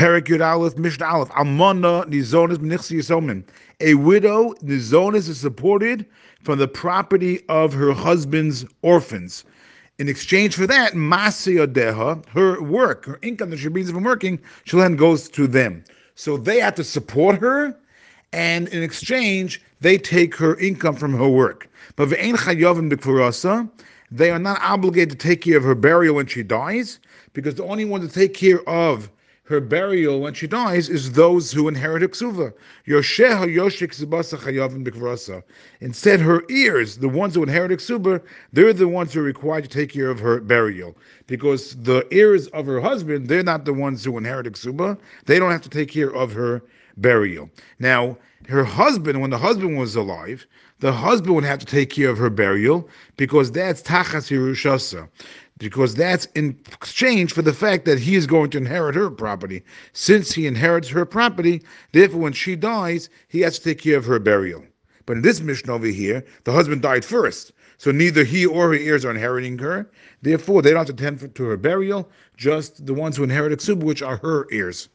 Perik Yud Aleph, Mishnah Aleph. Almana nizonis b'nichsi yisomin. A widow, nizonis is supported from the property of her husband's orphans. In exchange for that, Masi Odeha, her work, her income that she brings from working, she then goes to them. So they have to support her, and in exchange, they take her income from her work. But ve'ein chayovim b'kfurasa, they are not obligated to take care of her burial when she dies, because the only one to take care of her burial when she dies is those who inherit chayavim b'kvrasa. Instead, her ears, the ones who inherit ksuba, they're the ones who are required to take care of her burial. Because the heirs of her husband, they're not the ones who inherit ksuba. They don't have to take care of her burial. Now, her husband, when the husband was alive, the husband would have to take care of her burial because that's tachas hirushasa because that's in exchange for the fact that he is going to inherit her property. Since he inherits her property, therefore, when she dies, he has to take care of her burial. But in this Mishnah over here, the husband died first. So neither he or her heirs are inheriting her. Therefore, they don't have to tend to her burial, just the ones who inherit Ksuba, which are her heirs.